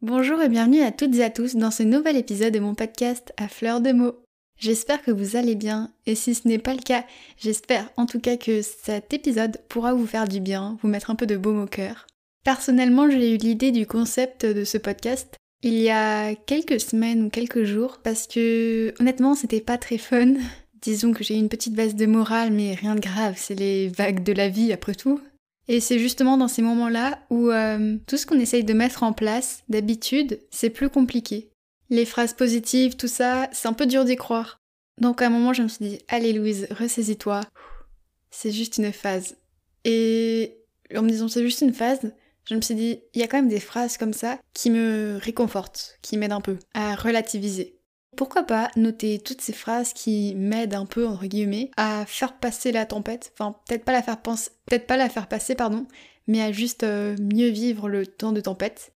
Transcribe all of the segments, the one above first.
Bonjour et bienvenue à toutes et à tous dans ce nouvel épisode de mon podcast à fleur de mots. J'espère que vous allez bien et si ce n'est pas le cas, j'espère en tout cas que cet épisode pourra vous faire du bien, vous mettre un peu de baume au cœur. Personnellement, j'ai eu l'idée du concept de ce podcast il y a quelques semaines ou quelques jours parce que honnêtement, c'était pas très fun. Disons que j'ai une petite baisse de morale mais rien de grave, c'est les vagues de la vie après tout. Et c'est justement dans ces moments-là où euh, tout ce qu'on essaye de mettre en place, d'habitude, c'est plus compliqué. Les phrases positives, tout ça, c'est un peu dur d'y croire. Donc à un moment, je me suis dit, allez Louise, ressaisis-toi. C'est juste une phase. Et en me disant c'est juste une phase, je me suis dit, il y a quand même des phrases comme ça qui me réconfortent, qui m'aident un peu à relativiser. Pourquoi pas noter toutes ces phrases qui m'aident un peu, entre guillemets, à faire passer la tempête, enfin peut-être pas la faire penser, peut-être pas la faire passer, pardon, mais à juste euh, mieux vivre le temps de tempête.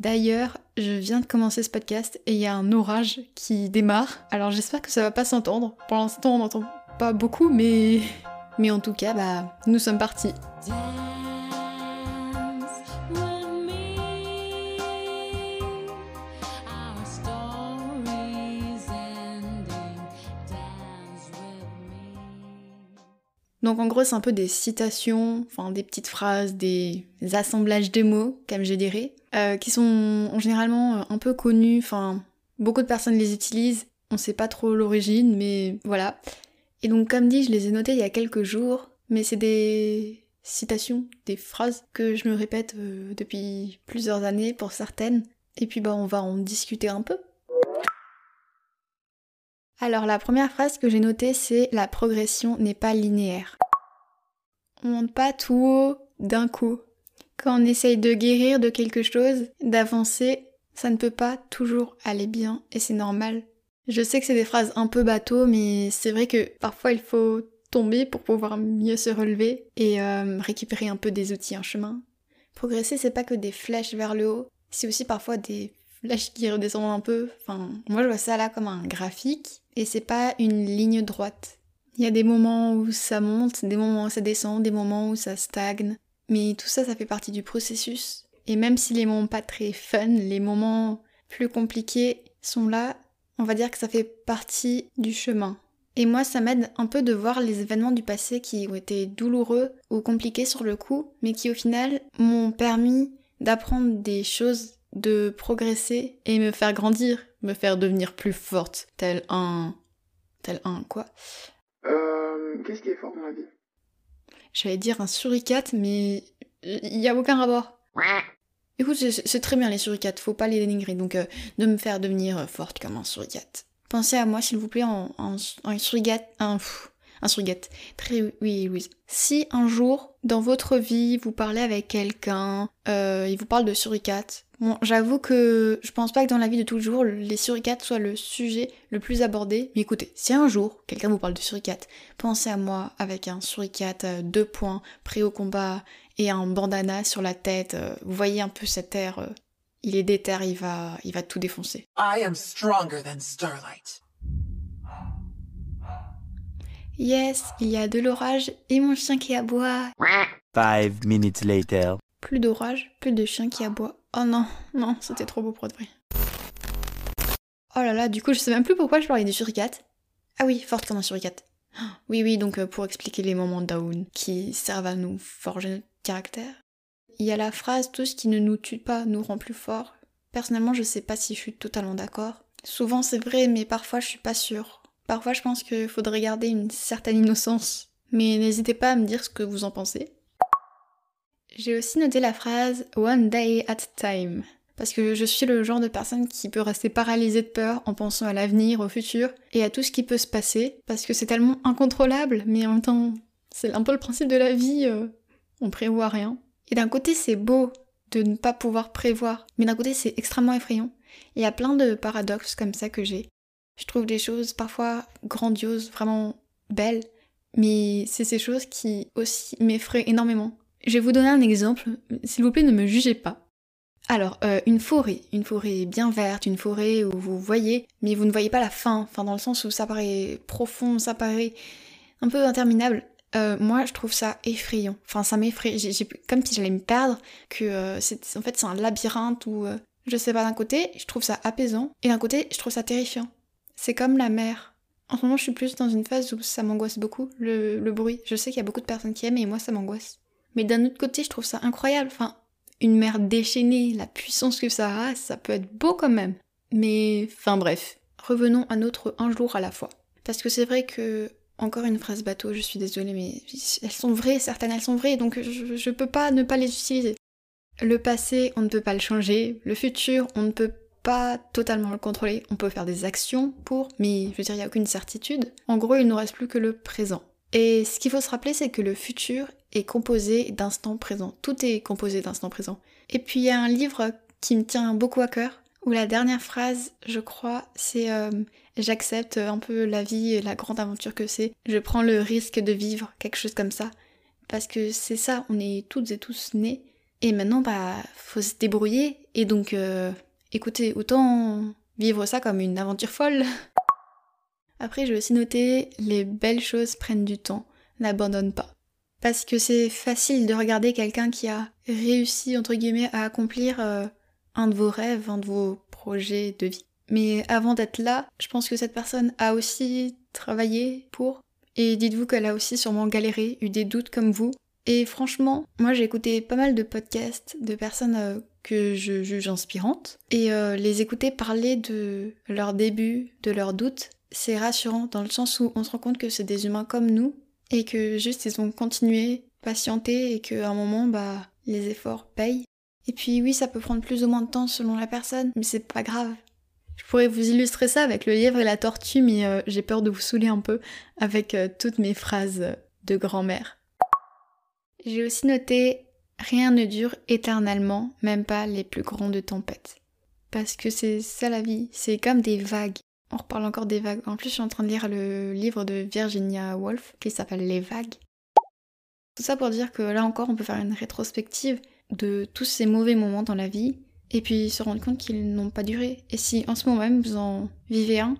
D'ailleurs, je viens de commencer ce podcast et il y a un orage qui démarre, alors j'espère que ça va pas s'entendre. Pour l'instant, on n'entend pas beaucoup, mais... Mais en tout cas, bah, nous sommes partis. Donc en gros, c'est un peu des citations, enfin des petites phrases, des assemblages de mots, comme je dirais, euh, qui sont généralement euh, un peu connus, enfin beaucoup de personnes les utilisent, on sait pas trop l'origine, mais voilà. Et donc comme dit, je les ai notées il y a quelques jours, mais c'est des citations, des phrases que je me répète euh, depuis plusieurs années pour certaines, et puis bah on va en discuter un peu. Alors la première phrase que j'ai notée c'est la progression n'est pas linéaire. On monte pas tout haut d'un coup. Quand on essaye de guérir de quelque chose, d'avancer, ça ne peut pas toujours aller bien et c'est normal. Je sais que c'est des phrases un peu bateau mais c'est vrai que parfois il faut tomber pour pouvoir mieux se relever et euh, récupérer un peu des outils en chemin. Progresser c'est pas que des flèches vers le haut, c'est aussi parfois des flèches qui redescendent un peu. Enfin, moi je vois ça là comme un graphique et c'est pas une ligne droite. Il y a des moments où ça monte, des moments où ça descend, des moments où ça stagne. Mais tout ça, ça fait partie du processus. Et même si les moments pas très fun, les moments plus compliqués sont là, on va dire que ça fait partie du chemin. Et moi, ça m'aide un peu de voir les événements du passé qui ont été douloureux ou compliqués sur le coup, mais qui au final m'ont permis d'apprendre des choses, de progresser et me faire grandir, me faire devenir plus forte, tel un... tel un quoi? Euh... Qu'est-ce qui est fort dans la vie? J'allais dire un suricate, mais il y a aucun rapport. Écoute, c'est très bien les suricates, faut pas les dénigrer, donc euh, de me faire devenir forte comme un suricate. Pensez à moi, s'il vous plaît, en, en, un, un suricate. Très oui, oui. Si un jour, dans votre vie, vous parlez avec quelqu'un, euh, il vous parle de suricate, Bon, j'avoue que je pense pas que dans la vie de tous les jours, les suricates soient le sujet le plus abordé. Mais écoutez, si un jour quelqu'un vous parle de suricate, pensez à moi avec un suricate euh, deux points, prêt au combat et un bandana sur la tête. Euh, vous voyez un peu cet air. Euh, il est déter, il va, il va tout défoncer. I am stronger than Starlight. Yes, il y a de l'orage et mon chien qui aboie. Five minutes later. Plus d'orage, plus de chien qui aboie. Oh non, non, c'était trop beau pour être vrai. Oh là là, du coup, je sais même plus pourquoi je parlais du suricate. Ah oui, forte comme un suricate. Oui, oui, donc euh, pour expliquer les moments down qui servent à nous forger notre caractère. Il y a la phrase tout ce qui ne nous tue pas nous rend plus fort. Personnellement, je sais pas si je suis totalement d'accord. Souvent c'est vrai, mais parfois je suis pas sûre. Parfois je pense qu'il faudrait garder une certaine innocence. Mais n'hésitez pas à me dire ce que vous en pensez. J'ai aussi noté la phrase One day at a time. Parce que je suis le genre de personne qui peut rester paralysée de peur en pensant à l'avenir, au futur et à tout ce qui peut se passer. Parce que c'est tellement incontrôlable, mais en même temps, c'est un peu le principe de la vie, euh, on prévoit rien. Et d'un côté, c'est beau de ne pas pouvoir prévoir, mais d'un côté, c'est extrêmement effrayant. Il y a plein de paradoxes comme ça que j'ai. Je trouve des choses parfois grandioses, vraiment belles, mais c'est ces choses qui aussi m'effraient énormément. Je vais vous donner un exemple, s'il vous plaît ne me jugez pas. Alors, euh, une forêt, une forêt bien verte, une forêt où vous voyez, mais vous ne voyez pas la fin, enfin dans le sens où ça paraît profond, ça paraît un peu interminable. Euh, moi, je trouve ça effrayant. Enfin, ça m'effraie. J'ai, comme si j'allais me perdre, que euh, c'est, en fait c'est un labyrinthe où Je sais pas, d'un côté, je trouve ça apaisant, et d'un côté, je trouve ça terrifiant. C'est comme la mer. En ce moment, je suis plus dans une phase où ça m'angoisse beaucoup, le, le bruit. Je sais qu'il y a beaucoup de personnes qui aiment, et moi, ça m'angoisse. Mais d'un autre côté, je trouve ça incroyable. Enfin, une mer déchaînée, la puissance que ça a, ça peut être beau quand même. Mais, enfin bref, revenons à notre un jour à la fois. Parce que c'est vrai que, encore une phrase bateau, je suis désolée, mais elles sont vraies, certaines elles sont vraies, donc je, peux pas ne pas les utiliser. Le passé, on ne peut pas le changer, le futur, on ne peut pas totalement le contrôler, on peut faire des actions pour, mais je veux dire, il n'y a aucune certitude. En gros, il ne nous reste plus que le présent. Et ce qu'il faut se rappeler, c'est que le futur est composé d'instants présents. Tout est composé d'instants présents. Et puis il y a un livre qui me tient beaucoup à cœur, où la dernière phrase, je crois, c'est euh, j'accepte un peu la vie et la grande aventure que c'est. Je prends le risque de vivre quelque chose comme ça. Parce que c'est ça, on est toutes et tous nés. Et maintenant, bah, faut se débrouiller. Et donc, euh, écoutez, autant vivre ça comme une aventure folle. Après, j'ai aussi noté les belles choses prennent du temps. N'abandonne pas. Parce que c'est facile de regarder quelqu'un qui a réussi, entre guillemets, à accomplir euh, un de vos rêves, un de vos projets de vie. Mais avant d'être là, je pense que cette personne a aussi travaillé pour. Et dites-vous qu'elle a aussi sûrement galéré, eu des doutes comme vous. Et franchement, moi j'ai écouté pas mal de podcasts de personnes euh, que je juge inspirantes. Et euh, les écouter parler de leur début, de leurs doutes, c'est rassurant dans le sens où on se rend compte que c'est des humains comme nous et que juste ils ont continué, patienté et qu'à un moment, bah, les efforts payent. Et puis oui, ça peut prendre plus ou moins de temps selon la personne, mais c'est pas grave. Je pourrais vous illustrer ça avec le lièvre et la tortue, mais euh, j'ai peur de vous saouler un peu avec euh, toutes mes phrases de grand-mère. J'ai aussi noté Rien ne dure éternellement, même pas les plus grandes tempêtes. Parce que c'est ça la vie, c'est comme des vagues. On reparle encore des vagues. En plus, je suis en train de lire le livre de Virginia Woolf qui s'appelle Les vagues. Tout ça pour dire que là encore, on peut faire une rétrospective de tous ces mauvais moments dans la vie et puis se rendre compte qu'ils n'ont pas duré. Et si en ce moment même vous en vivez un,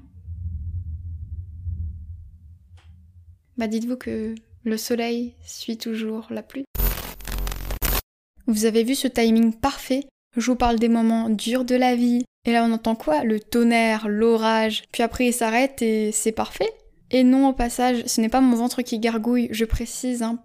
bah dites-vous que le soleil suit toujours la pluie. Vous avez vu ce timing parfait? Je vous parle des moments durs de la vie, et là, on entend quoi? Le tonnerre, l'orage. Puis après, il s'arrête et c'est parfait. Et non, au passage, ce n'est pas mon ventre qui gargouille, je précise. Hein.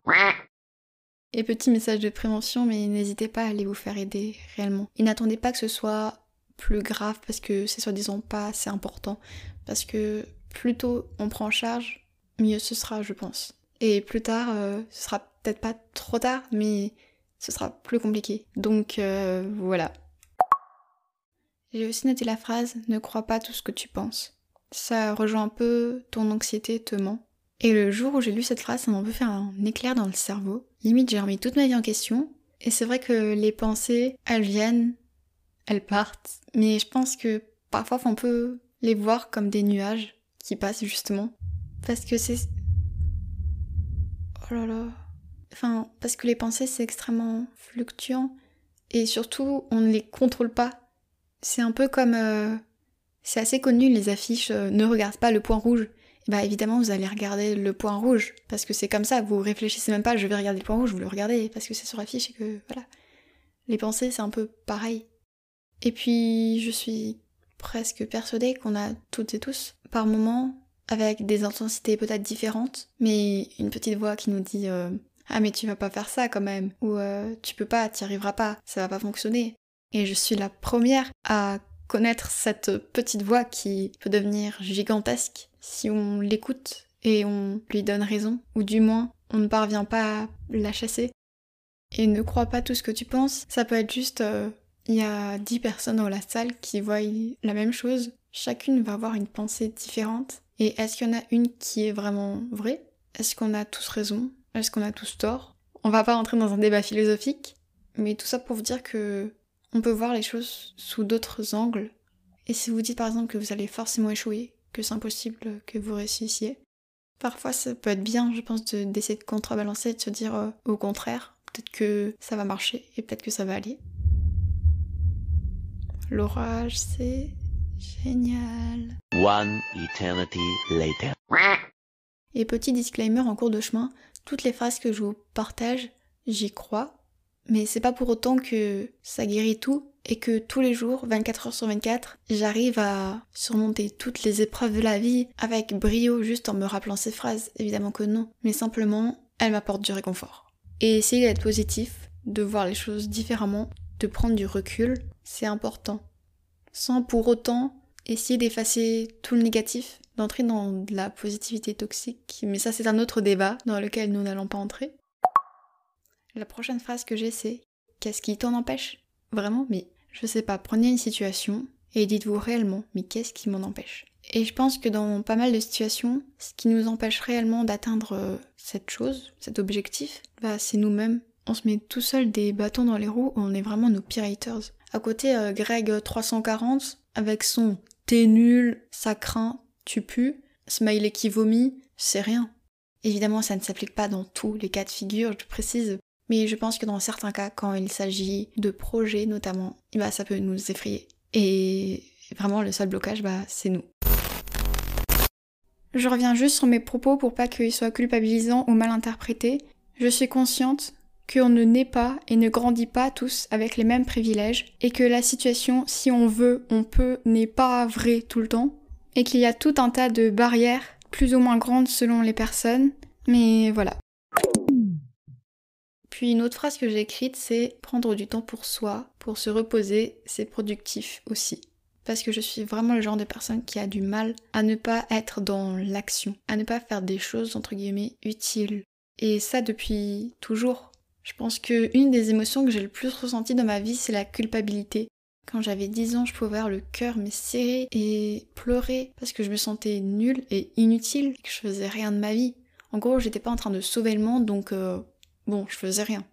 Et petit message de prévention, mais n'hésitez pas à aller vous faire aider réellement. Et n'attendez pas que ce soit plus grave parce que c'est soi-disant pas assez important. Parce que plus tôt on prend en charge, mieux ce sera, je pense. Et plus tard, euh, ce sera peut-être pas trop tard, mais ce sera plus compliqué. Donc euh, voilà. J'ai aussi noté la phrase Ne crois pas tout ce que tu penses. Ça rejoint un peu ton anxiété te ment. Et le jour où j'ai lu cette phrase, ça m'a un peu fait un éclair dans le cerveau. Limite, j'ai remis toute ma vie en question. Et c'est vrai que les pensées, elles viennent, elles partent. Mais je pense que parfois, on peut les voir comme des nuages qui passent justement. Parce que c'est. Oh là là. Enfin, parce que les pensées, c'est extrêmement fluctuant. Et surtout, on ne les contrôle pas. C'est un peu comme... Euh, c'est assez connu les affiches euh, ne regarde pas le point rouge. bah évidemment vous allez regarder le point rouge parce que c'est comme ça, vous réfléchissez même pas je vais regarder le point rouge, vous le regardez parce que c'est sur l'affiche et que voilà. Les pensées c'est un peu pareil. Et puis je suis presque persuadée qu'on a toutes et tous par moments avec des intensités peut-être différentes, mais une petite voix qui nous dit euh, ah mais tu vas pas faire ça quand même ou tu peux pas, t'y arriveras pas, ça va pas fonctionner. Et je suis la première à connaître cette petite voix qui peut devenir gigantesque si on l'écoute et on lui donne raison, ou du moins on ne parvient pas à la chasser. Et ne crois pas tout ce que tu penses, ça peut être juste euh, il y a dix personnes dans la salle qui voient la même chose, chacune va avoir une pensée différente. Et est-ce qu'il y en a une qui est vraiment vraie? Est-ce qu'on a tous raison? Est-ce qu'on a tous tort? On va pas rentrer dans un débat philosophique, mais tout ça pour vous dire que on peut voir les choses sous d'autres angles. Et si vous dites par exemple que vous allez forcément échouer, que c'est impossible que vous réussissiez, parfois ça peut être bien, je pense, d'essayer de, contrebalancer et de se dire euh, au contraire, peut-être que ça va marcher et peut-être que ça va aller. L'orage, c'est génial. One eternity later. Et petit disclaimer en cours de chemin, toutes les phrases que je vous partage, j'y crois, mais c'est pas pour autant que ça guérit tout et que tous les jours, 24 heures sur 24, j'arrive à surmonter toutes les épreuves de la vie avec brio juste en me rappelant ces phrases. Évidemment que non, mais simplement, elles m'apportent du réconfort. Et essayer d'être positif, de voir les choses différemment, de prendre du recul, c'est important. Sans pour autant essayer d'effacer tout le négatif, d'entrer dans de la positivité toxique. Mais ça, c'est un autre débat dans lequel nous n'allons pas entrer. La prochaine phrase que j'ai, c'est Qu'est-ce qui t'en empêche? Vraiment, mais je sais pas, prenez une situation et dites-vous réellement, mais qu'est-ce qui m'en empêche? Et je pense que dans pas mal de situations, ce qui nous empêche réellement d'atteindre euh, cette chose, cet objectif, bah c'est nous-mêmes. On se met tout seul des bâtons dans les roues, on est vraiment nos pires haters. À côté, euh, Greg 340, avec son t'es nul, ça craint, tu pues, smiley qui vomit, c'est rien. Évidemment, ça ne s'applique pas dans tous les cas de figure, je précise, mais je pense que dans certains cas, quand il s'agit de projets notamment, bah, ça peut nous effrayer. Et vraiment, le seul blocage, bah, c'est nous. Je reviens juste sur mes propos pour pas qu'ils soient culpabilisants ou mal interprétés. Je suis consciente qu'on ne naît pas et ne grandit pas tous avec les mêmes privilèges, et que la situation, si on veut, on peut, n'est pas vraie tout le temps, et qu'il y a tout un tas de barrières, plus ou moins grandes selon les personnes, mais voilà. Puis une autre phrase que j'ai écrite, c'est prendre du temps pour soi, pour se reposer, c'est productif aussi. Parce que je suis vraiment le genre de personne qui a du mal à ne pas être dans l'action, à ne pas faire des choses entre guillemets utiles. Et ça depuis toujours. Je pense que une des émotions que j'ai le plus ressenties dans ma vie, c'est la culpabilité. Quand j'avais 10 ans, je pouvais avoir le cœur me serrer et pleurer parce que je me sentais nulle et inutile que je faisais rien de ma vie. En gros, j'étais pas en train de sauver le monde, donc euh, bon, je faisais rien.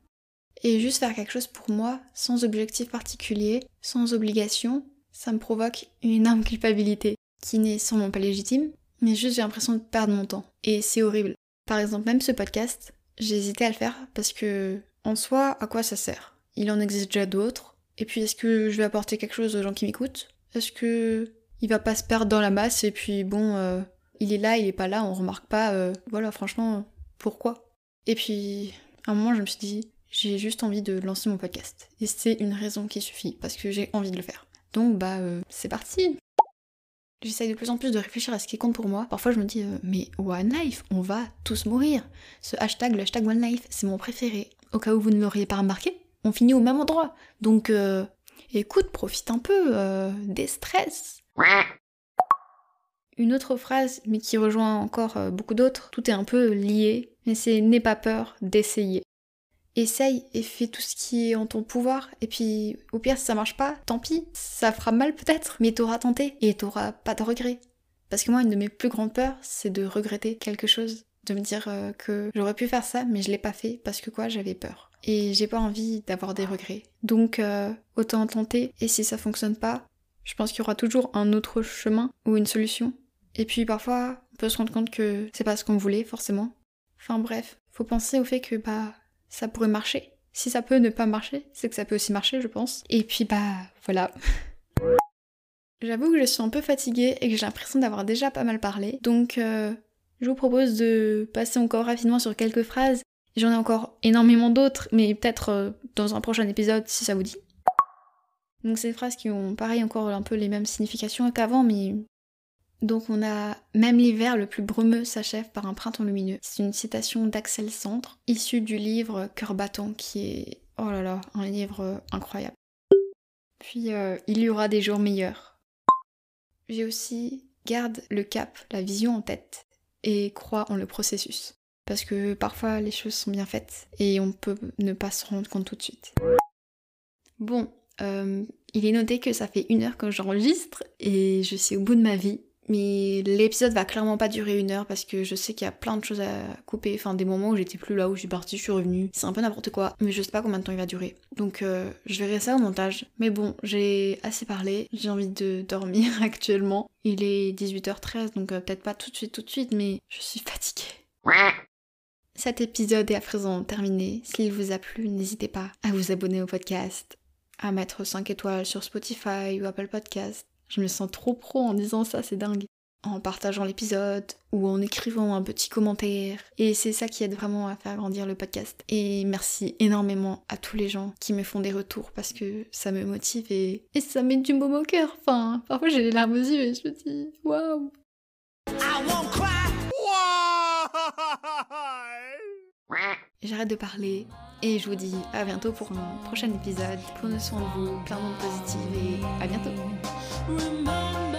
Et juste faire quelque chose pour moi, sans objectif particulier, sans obligation, ça me provoque une énorme culpabilité, qui n'est sûrement pas légitime, mais juste j'ai l'impression de perdre mon temps. Et c'est horrible. Par exemple, même ce podcast, j'ai hésité à le faire parce que, en soi, à quoi ça sert? Il en existe déjà d'autres. Et puis, est-ce que je vais apporter quelque chose aux gens qui m'écoutent? Est-ce que il va pas se perdre dans la masse et puis bon, euh, il est là, il est pas là, on remarque pas. euh, voilà, franchement, pourquoi? Et puis, à un moment, je me suis dit, j'ai juste envie de lancer mon podcast. Et c'est une raison qui suffit, parce que j'ai envie de le faire. Donc, bah, euh, c'est parti J'essaye de plus en plus de réfléchir à ce qui compte pour moi. Parfois, je me dis, euh, mais One Life, on va tous mourir. Ce hashtag, le hashtag One Life, c'est mon préféré. Au cas où vous ne l'auriez pas remarqué, on finit au même endroit. Donc, euh, écoute, profite un peu des stress. Une autre phrase, mais qui rejoint encore euh, beaucoup d'autres, tout est un peu lié, mais c'est n'aie pas peur d'essayer. Essaye et fais tout ce qui est en ton pouvoir, et puis au pire si ça marche pas, tant pis, ça fera mal peut-être, mais t'auras tenté et t'auras pas de regrets. Parce que moi, une de mes plus grandes peurs, c'est de regretter quelque chose, de me dire euh, que j'aurais pu faire ça, mais je l'ai pas fait parce que quoi, j'avais peur. Et j'ai pas envie d'avoir des regrets. Donc euh, autant tenter, et si ça fonctionne pas, je pense qu'il y aura toujours un autre chemin ou une solution. Et puis parfois, on peut se rendre compte que c'est pas ce qu'on voulait forcément. Enfin bref, faut penser au fait que bah ça pourrait marcher. Si ça peut ne pas marcher, c'est que ça peut aussi marcher, je pense. Et puis bah voilà. J'avoue que je suis un peu fatiguée et que j'ai l'impression d'avoir déjà pas mal parlé. Donc euh, je vous propose de passer encore rapidement sur quelques phrases. J'en ai encore énormément d'autres, mais peut-être euh, dans un prochain épisode si ça vous dit. Donc c'est des phrases qui ont pareil encore un peu les mêmes significations qu'avant, mais donc on a Même l'hiver le plus brumeux s'achève par un printemps lumineux. C'est une citation d'Axel Centre, issue du livre Cœur battant, qui est, oh là là, un livre euh, incroyable. Puis euh, il y aura des jours meilleurs. J'ai aussi garde le cap, la vision en tête, et crois en le processus. Parce que parfois les choses sont bien faites, et on peut ne pas se rendre compte tout de suite. Bon, euh, il est noté que ça fait une heure que j'enregistre, et je suis au bout de ma vie. Mais l'épisode va clairement pas durer une heure parce que je sais qu'il y a plein de choses à couper. Enfin, des moments où j'étais plus là, où je suis partie, je suis revenue. C'est un peu n'importe quoi. Mais je sais pas combien de temps il va durer. Donc, euh, je verrai ça au montage. Mais bon, j'ai assez parlé. J'ai envie de dormir actuellement. Il est 18h13, donc euh, peut-être pas tout de suite, tout de suite, mais je suis fatiguée. Cet épisode est à présent terminé. S'il vous a plu, n'hésitez pas à vous abonner au podcast, à mettre 5 étoiles sur Spotify ou Apple Podcast. Je me sens trop pro en disant ça, c'est dingue. en partageant l'épisode ou en écrivant un petit commentaire. Et c'est ça qui aide vraiment à faire grandir le podcast. Et merci énormément à tous les gens qui me font des retours parce que ça me motive et, ça met du baume au cœur. Enfin, parfois j'ai les larmes aux yeux et je me dis waouh. J'arrête de parler et je vous dis à bientôt pour un prochain épisode. Prenez soin de vous, plein de monde positif et à bientôt. remember